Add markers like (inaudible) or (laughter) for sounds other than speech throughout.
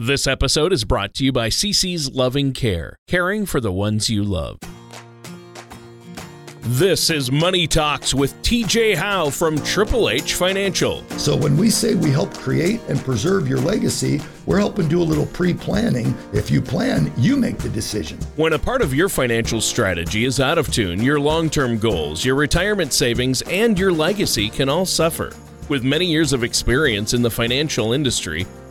This episode is brought to you by CC's Loving Care, caring for the ones you love. This is Money Talks with TJ Howe from Triple H Financial. So, when we say we help create and preserve your legacy, we're helping do a little pre planning. If you plan, you make the decision. When a part of your financial strategy is out of tune, your long term goals, your retirement savings, and your legacy can all suffer. With many years of experience in the financial industry,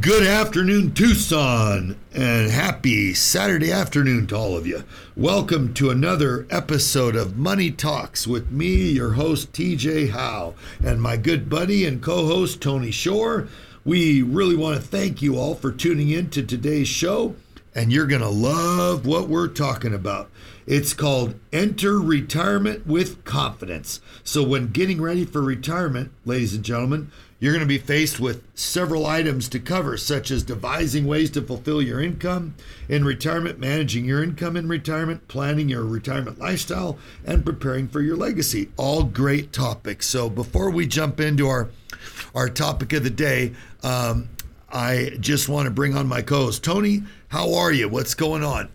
Good afternoon, Tucson, and happy Saturday afternoon to all of you. Welcome to another episode of Money Talks with me, your host, TJ Howe, and my good buddy and co host, Tony Shore. We really want to thank you all for tuning in to today's show, and you're going to love what we're talking about. It's called Enter Retirement with Confidence. So, when getting ready for retirement, ladies and gentlemen, you're going to be faced with several items to cover, such as devising ways to fulfill your income in retirement, managing your income in retirement, planning your retirement lifestyle, and preparing for your legacy. All great topics. So before we jump into our our topic of the day, um, I just want to bring on my co-host Tony. How are you? What's going on?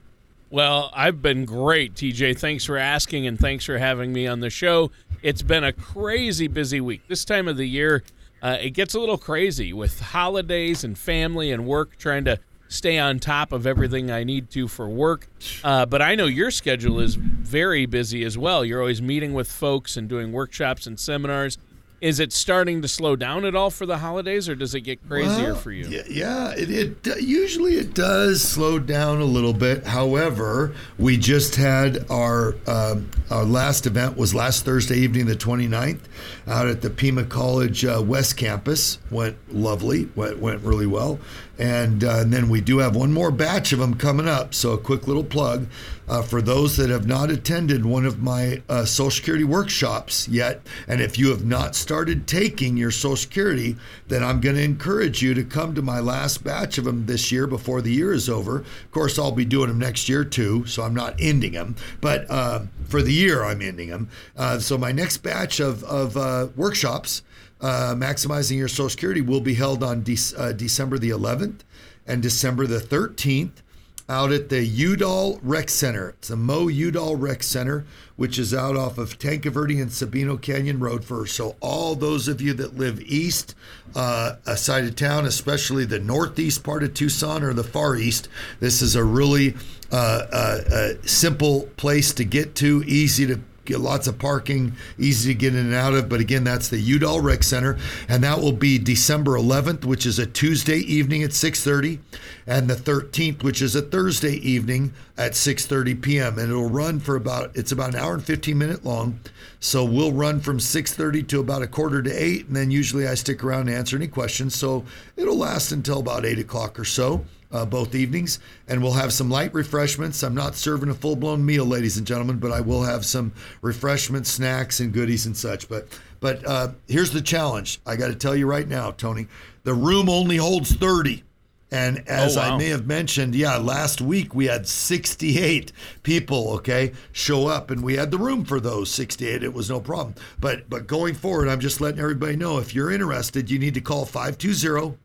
Well, I've been great, TJ. Thanks for asking and thanks for having me on the show. It's been a crazy busy week. This time of the year, uh, it gets a little crazy with holidays and family and work trying to stay on top of everything I need to for work. Uh, but I know your schedule is very busy as well. You're always meeting with folks and doing workshops and seminars. Is it starting to slow down at all for the holidays, or does it get crazier well, for you? Yeah, yeah it, it usually it does slow down a little bit. However, we just had our um, our last event was last Thursday evening, the 29th, out at the Pima College uh, West Campus. Went lovely, went went really well. And, uh, and, then we do have one more batch of them coming up. So, a quick little plug uh, for those that have not attended one of my uh, Social Security workshops yet. And if you have not started taking your Social Security, then I'm going to encourage you to come to my last batch of them this year before the year is over. Of course, I'll be doing them next year too. So, I'm not ending them. But uh, for the year, I'm ending them. Uh, so, my next batch of, of uh, workshops uh, maximizing your Social Security will be held on De- uh, December the 11th and December the 13th out at the Udall Rec Center. It's the Mo Udall Rec Center, which is out off of Tanque Verde and Sabino Canyon Road. For so all those of you that live east uh, side of town, especially the northeast part of Tucson or the far east, this is a really uh, uh, simple place to get to, easy to get lots of parking, easy to get in and out of. But again, that's the Udall Rec Center, and that will be December 11th, which is a Tuesday evening at 6:30, and the 13th, which is a Thursday evening at 6:30 p.m. And it'll run for about it's about an hour and 15 minute long. So we'll run from 6:30 to about a quarter to eight, and then usually I stick around to answer any questions. So it'll last until about eight o'clock or so uh, both evenings, and we'll have some light refreshments. I'm not serving a full blown meal, ladies and gentlemen, but I will have some refreshments, snacks, and goodies and such. But but uh, here's the challenge. I got to tell you right now, Tony, the room only holds 30. And as oh, wow. I may have mentioned, yeah, last week we had 68 people, okay, show up and we had the room for those 68. It was no problem. But but going forward, I'm just letting everybody know if you're interested, you need to call 520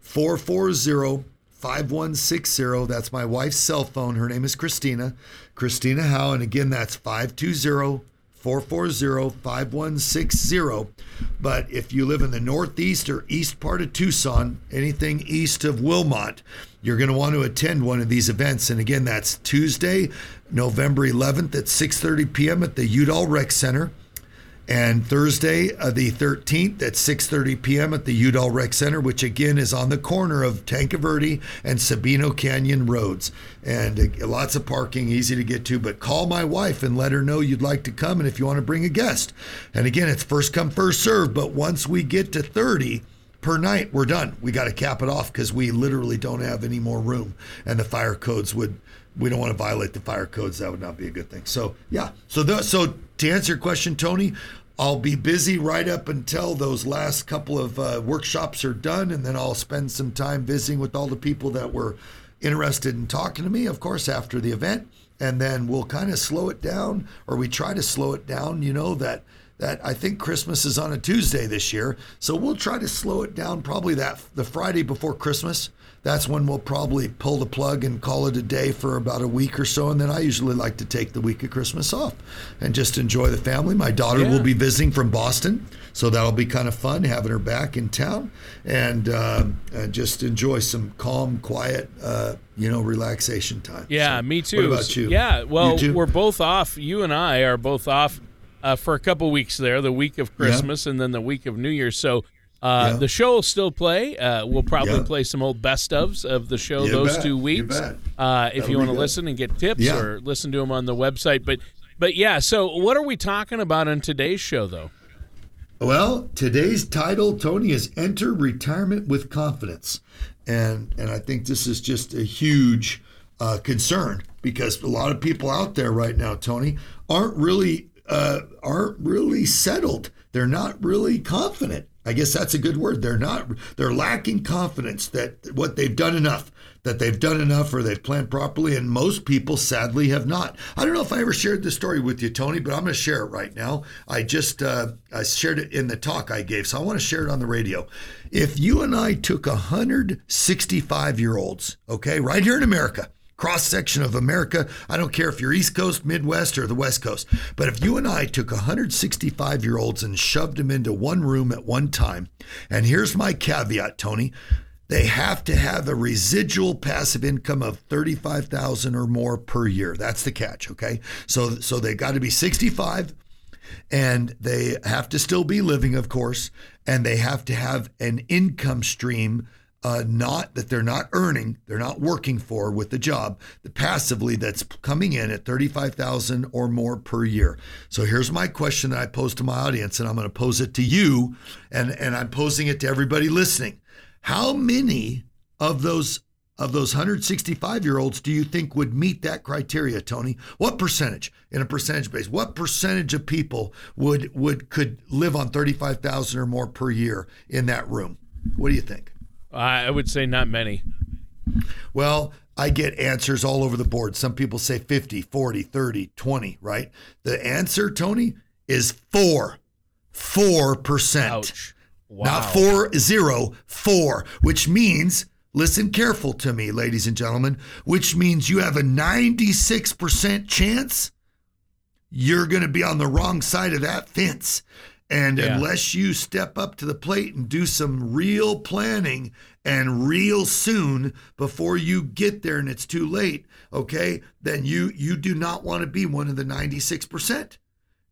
440 5160. That's my wife's cell phone. Her name is Christina. Christina Howe. And again, that's 520 440 5160. But if you live in the northeast or east part of Tucson, anything east of Wilmot, you're going to want to attend one of these events. And again, that's Tuesday, November 11th at 6:30 p.m. at the Udall Rec Center and Thursday uh, the 13th at 6:30 p.m. at the Udall Rec Center, which again is on the corner of Tanque and Sabino Canyon roads, and uh, lots of parking, easy to get to. But call my wife and let her know you'd like to come, and if you want to bring a guest. And again, it's first come first serve. But once we get to 30 per night, we're done. We got to cap it off because we literally don't have any more room, and the fire codes would we don't want to violate the fire codes. That would not be a good thing. So yeah. So the, so to answer your question, Tony, I'll be busy right up until those last couple of uh, workshops are done, and then I'll spend some time visiting with all the people that were interested in talking to me, of course, after the event. And then we'll kind of slow it down, or we try to slow it down, you know, that that I think Christmas is on a Tuesday this year. So we'll try to slow it down probably that the Friday before Christmas that's when we'll probably pull the plug and call it a day for about a week or so. And then I usually like to take the week of Christmas off and just enjoy the family. My daughter yeah. will be visiting from Boston, so that'll be kind of fun having her back in town and, uh, just enjoy some calm, quiet, uh, you know, relaxation time. Yeah, so, me too. What about you? Yeah, well, we're both off. You and I are both off uh, for a couple weeks there, the week of Christmas yeah. and then the week of New Year's. So uh, yeah. The show will still play. Uh, we'll probably yeah. play some old best ofs of the show you those bet. two weeks. Uh, if you want to listen and get tips or listen to them on the website. But but yeah, so what are we talking about on today's show though? Well, today's title, Tony, is Enter Retirement with Confidence. And and I think this is just a huge uh, concern because a lot of people out there right now, Tony, aren't really uh, aren't really settled. They're not really confident I guess that's a good word. They're not, they're lacking confidence that what they've done enough, that they've done enough or they've planned properly. And most people sadly have not. I don't know if I ever shared this story with you, Tony, but I'm going to share it right now. I just, uh, I shared it in the talk I gave. So I want to share it on the radio. If you and I took 165 year olds, okay, right here in America, cross section of America. I don't care if you're East Coast, Midwest, or the West Coast. But if you and I took 165 year olds and shoved them into one room at one time, and here's my caveat, Tony. They have to have a residual passive income of 35,000 or more per year. That's the catch, okay? So so they got to be 65 and they have to still be living, of course, and they have to have an income stream uh, not that they're not earning, they're not working for with the job, the passively that's coming in at 35,000 or more per year. So here's my question that I pose to my audience and I'm going to pose it to you and and I'm posing it to everybody listening. How many of those of those 165 year olds do you think would meet that criteria, Tony? What percentage in a percentage base? What percentage of people would would could live on 35,000 or more per year in that room? What do you think? I would say not many. Well, I get answers all over the board. Some people say 50, 40, 30, 20, right? The answer, Tony, is four. Four percent. Wow. Not four zero, four, which means, listen careful to me, ladies and gentlemen, which means you have a 96% chance you're going to be on the wrong side of that fence. And yeah. unless you step up to the plate and do some real planning and real soon before you get there and it's too late, okay, then you you do not want to be one of the 96%.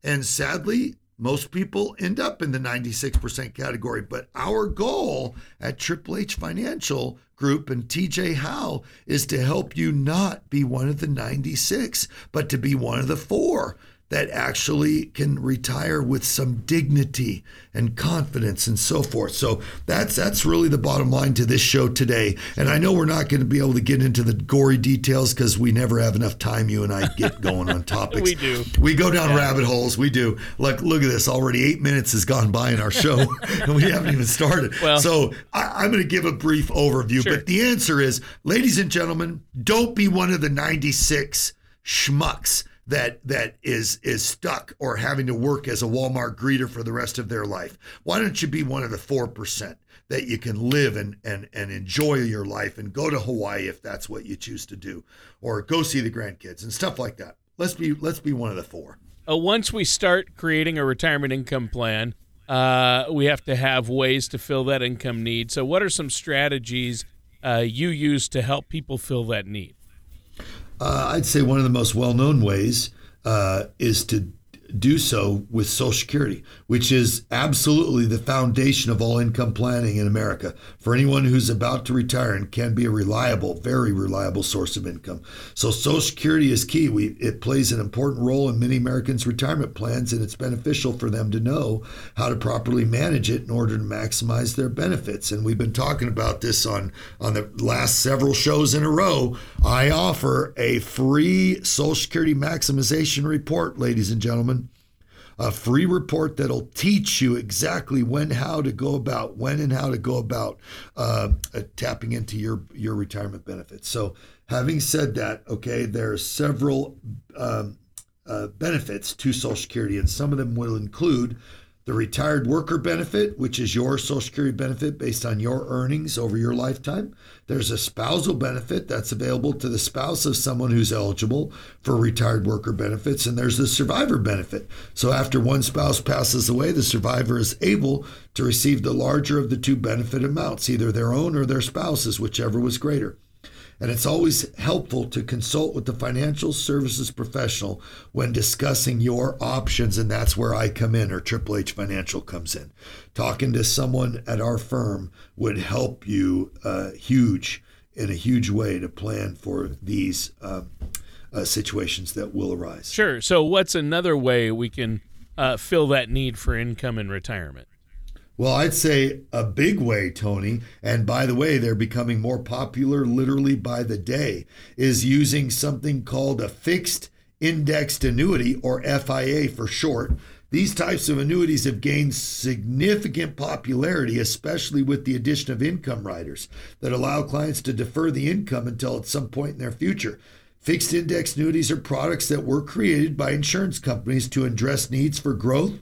And sadly, most people end up in the 96% category. But our goal at Triple H Financial Group and TJ Howe is to help you not be one of the 96, but to be one of the four that actually can retire with some dignity and confidence and so forth. So that's that's really the bottom line to this show today. And I know we're not going to be able to get into the gory details because we never have enough time. You and I get going on (laughs) topics. we do. We go down yeah. rabbit holes. We do. Look, look at this. Already eight minutes has gone by in our show, (laughs) and we haven't even started. Well, so I, am going to give a brief overview. Sure. But the answer is, ladies and gentlemen, don't be one of the 96 schmucks that that is is stuck or having to work as a Walmart greeter for the rest of their life. Why don't you be one of the four percent that you can live and and and enjoy your life and go to Hawaii if that's what you choose to do, or go see the grandkids and stuff like that. Let's be let's be one of the four. Uh, once we start creating a retirement income plan, uh, we have to have ways to fill that income need. So, what are some strategies uh, you use to help people fill that need? Uh, I'd say one of the most well known ways uh, is to do so with Social Security, which is absolutely the foundation of all income planning in America for anyone who's about to retire and can be a reliable, very reliable source of income. So Social Security is key. We, it plays an important role in many Americans' retirement plans, and it's beneficial for them to know how to properly manage it in order to maximize their benefits. And we've been talking about this on, on the last several shows in a row. I offer a free Social Security maximization report, ladies and gentlemen a free report that'll teach you exactly when, how to go about, when and how to go about uh, uh, tapping into your your retirement benefits. So, having said that, okay, there are several um, uh, benefits to Social Security, and some of them will include the retired worker benefit, which is your Social Security benefit based on your earnings over your lifetime. There's a spousal benefit that's available to the spouse of someone who's eligible for retired worker benefits. And there's the survivor benefit. So after one spouse passes away, the survivor is able to receive the larger of the two benefit amounts, either their own or their spouse's, whichever was greater. And it's always helpful to consult with the financial services professional when discussing your options. And that's where I come in, or Triple H Financial comes in. Talking to someone at our firm would help you uh, huge in a huge way to plan for these uh, uh, situations that will arise. Sure. So, what's another way we can uh, fill that need for income in retirement? Well, I'd say a big way, Tony, and by the way, they're becoming more popular literally by the day, is using something called a fixed indexed annuity, or FIA for short. These types of annuities have gained significant popularity, especially with the addition of income riders that allow clients to defer the income until at some point in their future. Fixed index annuities are products that were created by insurance companies to address needs for growth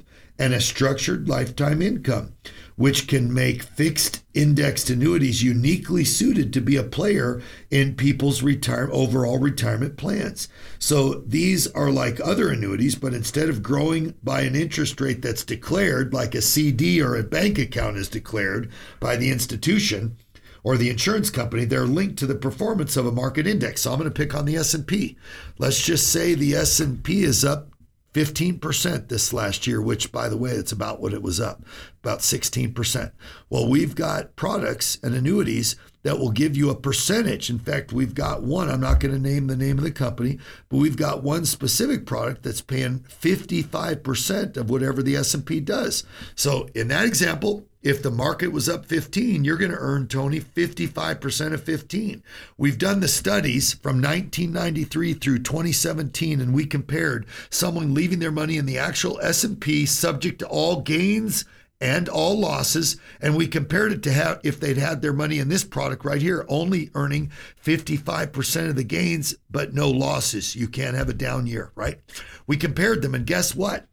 and a structured lifetime income, which can make fixed indexed annuities uniquely suited to be a player in people's retire- overall retirement plans. So these are like other annuities, but instead of growing by an interest rate that's declared, like a CD or a bank account is declared by the institution, or the insurance company, they're linked to the performance of a market index. So I'm going to pick on the S&P. Let's just say the S&P is up 15% this last year, which, by the way, it's about what it was up, about 16%. Well, we've got products and annuities that will give you a percentage. In fact, we've got one, I'm not going to name the name of the company, but we've got one specific product that's paying 55% of whatever the S&P does. So, in that example, if the market was up 15, you're going to earn Tony 55% of 15. We've done the studies from 1993 through 2017 and we compared someone leaving their money in the actual S&P subject to all gains and all losses and we compared it to have if they'd had their money in this product right here only earning 55% of the gains but no losses. You can't have a down year, right? We compared them and guess what?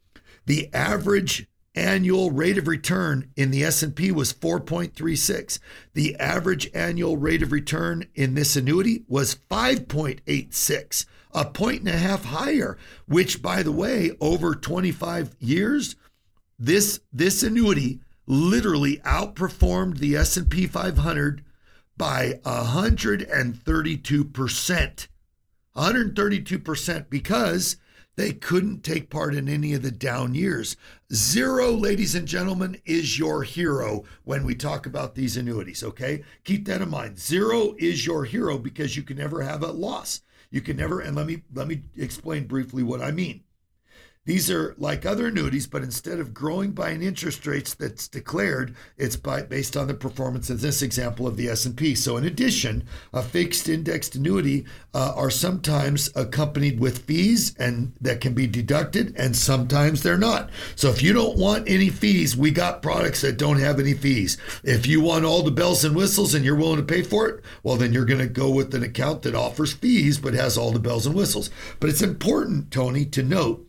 The average annual rate of return in the S&P was 4.36. The average annual rate of return in this annuity was 5.86, a point and a half higher, which by the way, over 25 years, this this annuity literally outperformed the S&P 500 by 132%. 132% because they couldn't take part in any of the down years. Zero, ladies and gentlemen, is your hero when we talk about these annuities, okay? Keep that in mind. Zero is your hero because you can never have a loss. You can never and let me let me explain briefly what I mean. These are like other annuities, but instead of growing by an interest rate that's declared, it's by, based on the performance of this example of the S&P. So in addition, a fixed indexed annuity uh, are sometimes accompanied with fees and that can be deducted and sometimes they're not. So if you don't want any fees, we got products that don't have any fees. If you want all the bells and whistles and you're willing to pay for it, well then you're going to go with an account that offers fees but has all the bells and whistles. But it's important, Tony, to note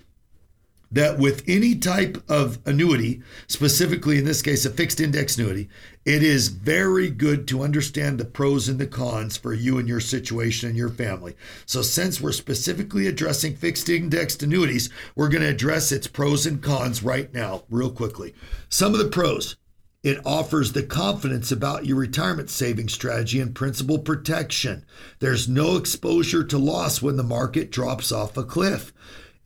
that with any type of annuity, specifically in this case, a fixed index annuity, it is very good to understand the pros and the cons for you and your situation and your family. So, since we're specifically addressing fixed indexed annuities, we're going to address its pros and cons right now, real quickly. Some of the pros it offers the confidence about your retirement saving strategy and principal protection. There's no exposure to loss when the market drops off a cliff.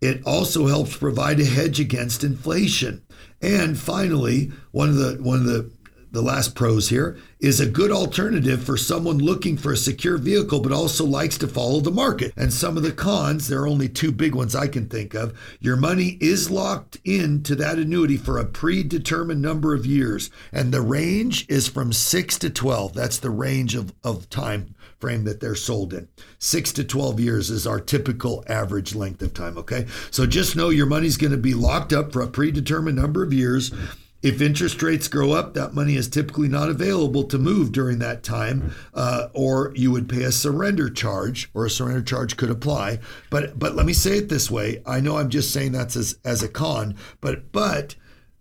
It also helps provide a hedge against inflation. And finally, one of the one of the the last pros here is a good alternative for someone looking for a secure vehicle but also likes to follow the market. And some of the cons, there are only two big ones I can think of. Your money is locked into that annuity for a predetermined number of years, and the range is from 6 to 12. That's the range of, of time frame that they're sold in. 6 to 12 years is our typical average length of time, okay? So just know your money's going to be locked up for a predetermined number of years if interest rates grow up, that money is typically not available to move during that time, uh, or you would pay a surrender charge, or a surrender charge could apply. But but let me say it this way: I know I'm just saying that's as as a con, but but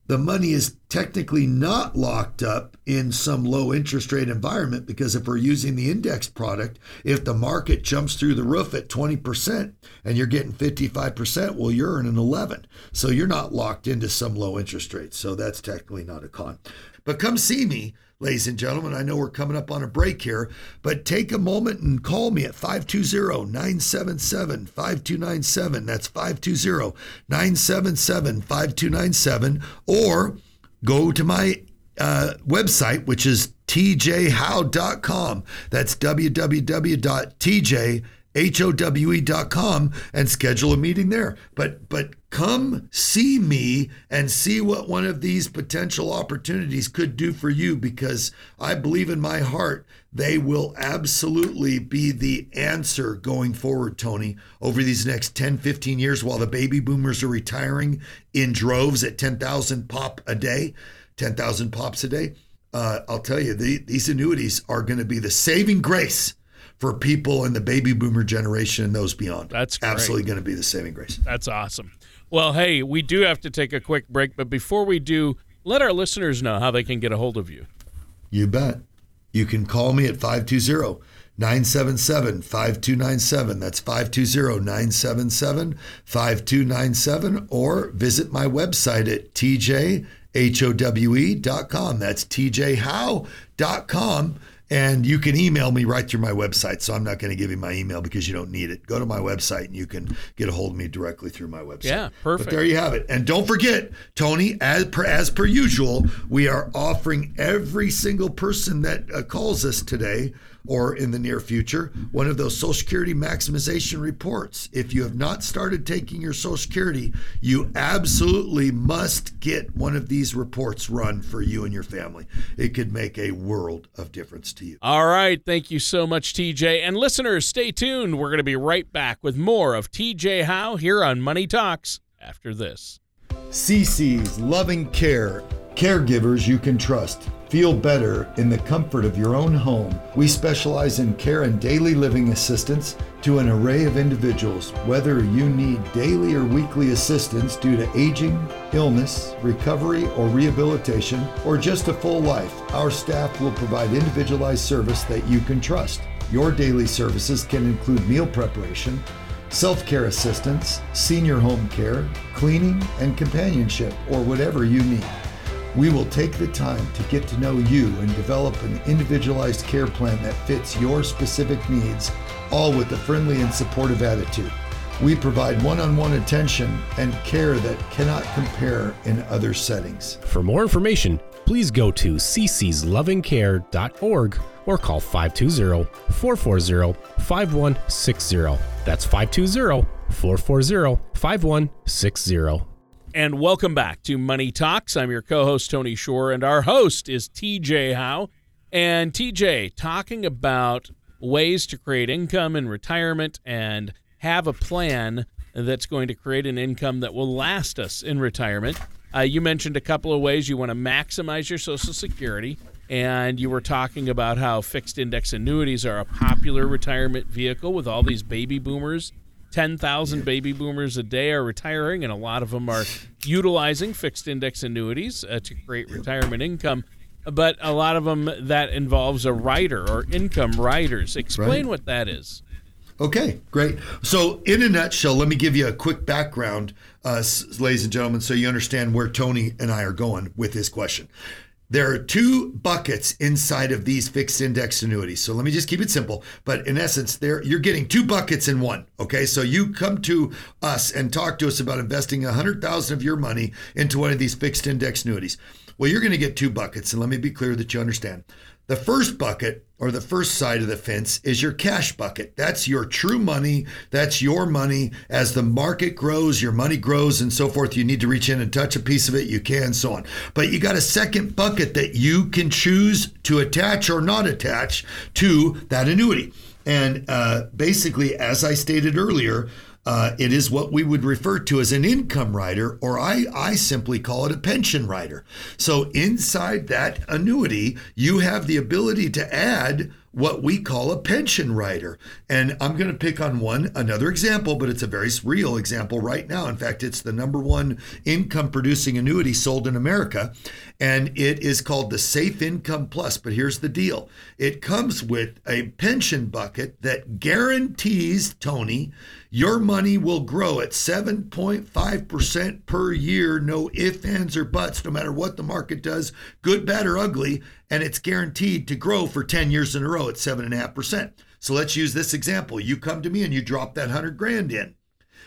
the money is technically not locked up in some low interest rate environment because if we're using the index product, if the market jumps through the roof at 20% and you're getting 55%, well, you're earning 11. So you're not locked into some low interest rate. So that's technically not a con. But come see me ladies and gentlemen. I know we're coming up on a break here, but take a moment and call me at 520 977 5297. That's 520 977 5297. Or go to my uh, website, which is tjhowe.com. That's www.tj H-O-W-E.com and schedule a meeting there. But but come see me and see what one of these potential opportunities could do for you because I believe in my heart they will absolutely be the answer going forward, Tony, over these next 10, 15 years while the baby boomers are retiring in droves at 10,000 pop a day, 10,000 pops a day. Uh, I'll tell you, the, these annuities are going to be the saving grace for people in the baby boomer generation and those beyond. That's great. absolutely going to be the saving grace. That's awesome. Well, hey, we do have to take a quick break, but before we do, let our listeners know how they can get a hold of you. You bet. You can call me at 520 977 5297. That's 520 977 5297. Or visit my website at tjhowe.com. That's tjhowe.com. And you can email me right through my website. So I'm not going to give you my email because you don't need it. Go to my website and you can get a hold of me directly through my website. Yeah, perfect. But there you have it. And don't forget, Tony, as per, as per usual, we are offering every single person that uh, calls us today or in the near future, one of those Social Security maximization reports. If you have not started taking your Social Security, you absolutely must get one of these reports run for you and your family. It could make a world of difference to you. All right. Thank you so much, TJ. And listeners, stay tuned. We're going to be right back with more of TJ Howe here on Money Talks after this. CC's Loving Care, caregivers you can trust. Feel better in the comfort of your own home. We specialize in care and daily living assistance to an array of individuals, whether you need daily or weekly assistance due to aging, illness, recovery, or rehabilitation, or just a full life. Our staff will provide individualized service that you can trust. Your daily services can include meal preparation, self care assistance, senior home care, cleaning, and companionship, or whatever you need. We will take the time to get to know you and develop an individualized care plan that fits your specific needs, all with a friendly and supportive attitude. We provide one on one attention and care that cannot compare in other settings. For more information, please go to ccslovingcare.org or call 520 440 5160. That's 520 440 5160. And welcome back to Money Talks. I'm your co host, Tony Shore, and our host is TJ Howe. And TJ, talking about ways to create income in retirement and have a plan that's going to create an income that will last us in retirement. Uh, you mentioned a couple of ways you want to maximize your Social Security, and you were talking about how fixed index annuities are a popular retirement vehicle with all these baby boomers 10,000 baby boomers a day are retiring, and a lot of them are utilizing fixed index annuities uh, to create retirement income. But a lot of them that involves a rider or income riders. Explain right. what that is. Okay, great. So, in a nutshell, let me give you a quick background, uh, ladies and gentlemen, so you understand where Tony and I are going with this question there are two buckets inside of these fixed index annuities. So let me just keep it simple. But in essence, there you're getting two buckets in one. Okay, so you come to us and talk to us about investing a hundred thousand of your money into one of these fixed index annuities. Well, you're going to get two buckets, and let me be clear that you understand. The first bucket or the first side of the fence is your cash bucket. That's your true money. That's your money. As the market grows, your money grows and so forth. You need to reach in and touch a piece of it. You can, so on. But you got a second bucket that you can choose to attach or not attach to that annuity. And uh, basically, as I stated earlier, uh, it is what we would refer to as an income rider, or I, I simply call it a pension rider. So inside that annuity, you have the ability to add what we call a pension rider. And I'm going to pick on one, another example, but it's a very real example right now. In fact, it's the number one income producing annuity sold in America, and it is called the Safe Income Plus. But here's the deal it comes with a pension bucket that guarantees, Tony, your money will grow at 7.5% per year, no ifs, ands, or buts, no matter what the market does, good, bad, or ugly. And it's guaranteed to grow for 10 years in a row at 7.5%. So let's use this example. You come to me and you drop that 100 grand in.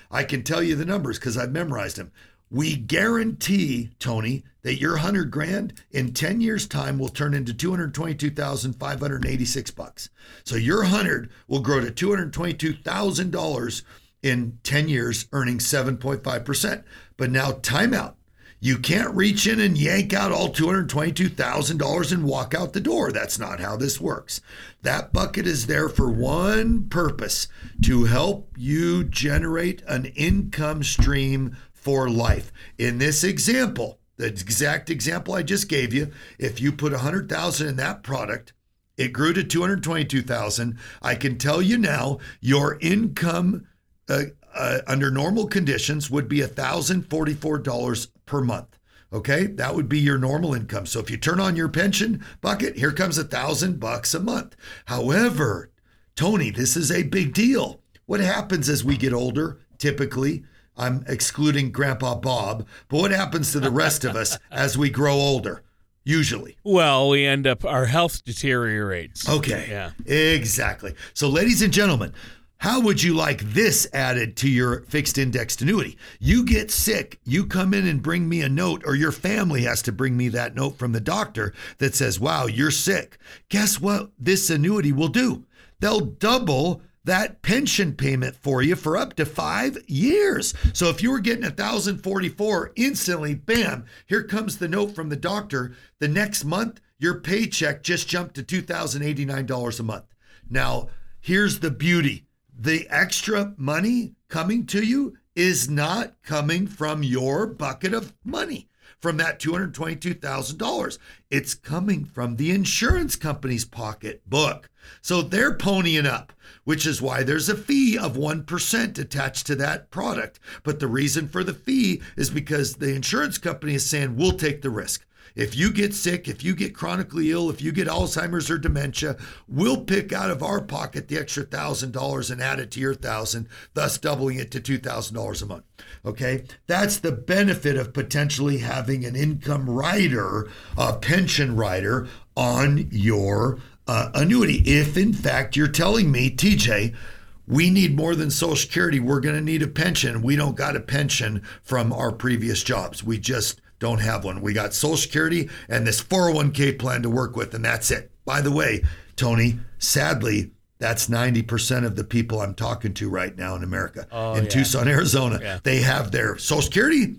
I can tell you the numbers because I've memorized them. We guarantee, Tony, that your 100 grand in 10 years time will turn into 222,586 bucks. So your 100 will grow to $222,000 in 10 years earning 7.5%. But now timeout. You can't reach in and yank out all $222,000 and walk out the door. That's not how this works. That bucket is there for one purpose to help you generate an income stream for life. In this example, the exact example I just gave you, if you put 100,000 in that product, it grew to 222,000. I can tell you now, your income uh, uh, under normal conditions would be $1,044 per month. Okay, that would be your normal income. So if you turn on your pension bucket, here comes a thousand bucks a month. However, Tony, this is a big deal. What happens as we get older? Typically, I'm excluding Grandpa Bob, but what happens to the rest of us (laughs) as we grow older? Usually. Well, we end up, our health deteriorates. Okay. Yeah. Exactly. So, ladies and gentlemen, how would you like this added to your fixed indexed annuity? You get sick, you come in and bring me a note, or your family has to bring me that note from the doctor that says, Wow, you're sick. Guess what this annuity will do? They'll double that pension payment for you for up to five years. So if you were getting 1044 instantly, bam, here comes the note from the doctor. The next month, your paycheck just jumped to $2,089 a month. Now, here's the beauty the extra money coming to you is not coming from your bucket of money from that $222,000. It's coming from the insurance company's pocketbook. So they're ponying up, which is why there's a fee of 1% attached to that product. But the reason for the fee is because the insurance company is saying, we'll take the risk. If you get sick, if you get chronically ill, if you get Alzheimer's or dementia, we'll pick out of our pocket the extra thousand dollars and add it to your thousand, thus doubling it to two thousand dollars a month. Okay, that's the benefit of potentially having an income rider, a pension rider on your uh, annuity. If in fact you're telling me, TJ, we need more than Social Security. We're going to need a pension. We don't got a pension from our previous jobs. We just don't have one. We got Social Security and this 401k plan to work with, and that's it. By the way, Tony, sadly, that's 90% of the people I'm talking to right now in America. Oh, in yeah. Tucson, Arizona, Yeah. they have their Social Security,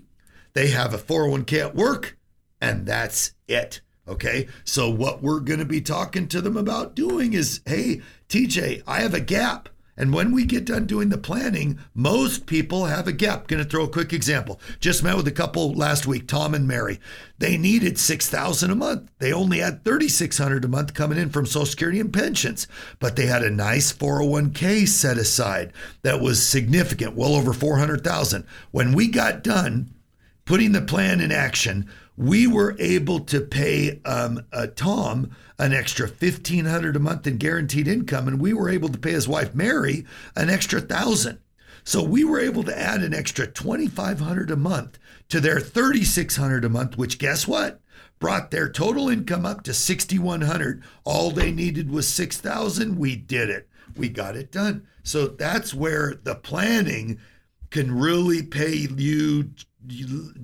they have a 401k at work, and that's it. Okay. So, what we're going to be talking to them about doing is hey, TJ, I have a gap. And when we get done doing the planning, most people have a gap. Going to throw a quick example. Just met with a couple last week, Tom and Mary. They needed six thousand a month. They only had thirty six hundred a month coming in from Social Security and pensions, but they had a nice four hundred one k set aside that was significant, well over four hundred thousand. When we got done putting the plan in action, we were able to pay um, uh, Tom an extra fifteen hundred a month in guaranteed income, and we were able to pay his wife Mary an extra thousand. So we were able to add an extra twenty five hundred a month to their thirty six hundred a month. Which guess what? brought their total income up to 6100 all they needed was 6000 we did it we got it done so that's where the planning can really pay you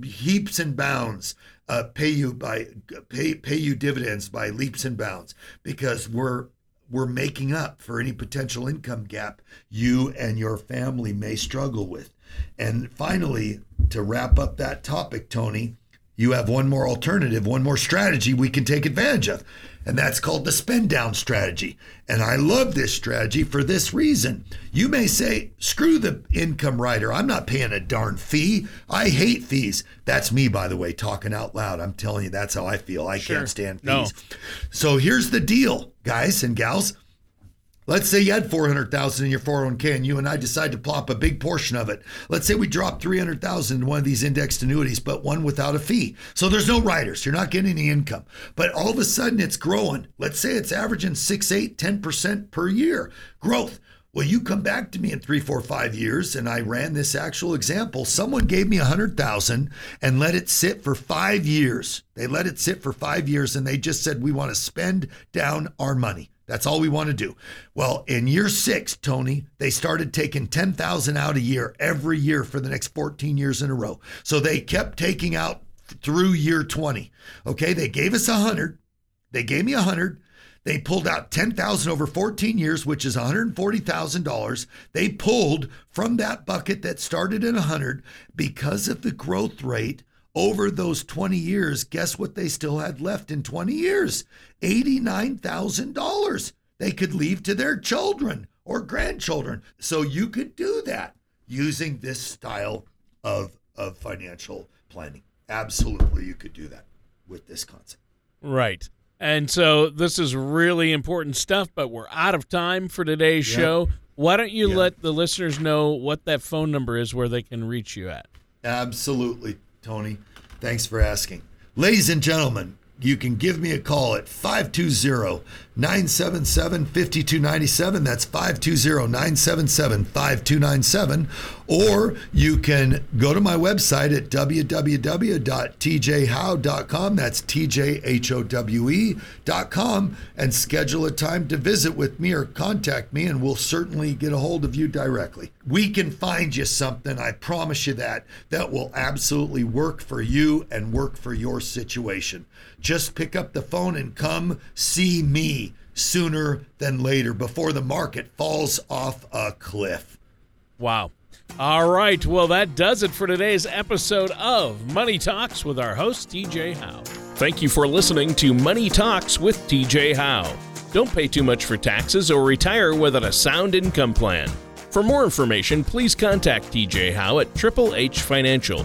heaps and bounds uh, pay you by pay pay you dividends by leaps and bounds because we're we're making up for any potential income gap you and your family may struggle with. And finally, to wrap up that topic, Tony, you have one more alternative, one more strategy we can take advantage of. And that's called the spend down strategy. And I love this strategy for this reason. You may say, screw the income rider. I'm not paying a darn fee. I hate fees. That's me, by the way, talking out loud. I'm telling you, that's how I feel. I sure. can't stand fees. No. So here's the deal, guys and gals. Let's say you had 400,000 in your 401k and you and I decide to plop a big portion of it. Let's say we drop 300,000 in one of these indexed annuities, but one without a fee. So there's no riders. You're not getting any income. But all of a sudden it's growing. Let's say it's averaging 6, 8, 10% per year growth. Well, you come back to me in three, four, five years, and I ran this actual example. Someone gave me a hundred thousand and let it sit for five years. They let it sit for five years, and they just said we want to spend down our money. That's all we want to do. Well, in year six, Tony, they started taking 10,000 out a year every year for the next 14 years in a row. So they kept taking out through year 20. Okay. They gave us a hundred. They gave me a hundred. They pulled out 10,000 over 14 years, which is $140,000. They pulled from that bucket that started at 100 because of the growth rate over those 20 years, guess what they still had left in 20 years? $89,000 they could leave to their children or grandchildren. So you could do that using this style of, of financial planning. Absolutely, you could do that with this concept. Right. And so this is really important stuff, but we're out of time for today's show. Why don't you let the listeners know what that phone number is where they can reach you at? Absolutely. Tony. Thanks for asking. Ladies and gentlemen, you can give me a call at 520 977 5297. That's 520 977 5297. Or you can go to my website at www.tjhowe.com That's TJHOWE.com and schedule a time to visit with me or contact me, and we'll certainly get a hold of you directly. We can find you something, I promise you that, that will absolutely work for you and work for your situation. Just pick up the phone and come see me sooner than later before the market falls off a cliff. Wow. All right. Well, that does it for today's episode of Money Talks with our host, TJ Howe. Thank you for listening to Money Talks with TJ Howe. Don't pay too much for taxes or retire without a sound income plan. For more information, please contact TJ Howe at Triple H Financial.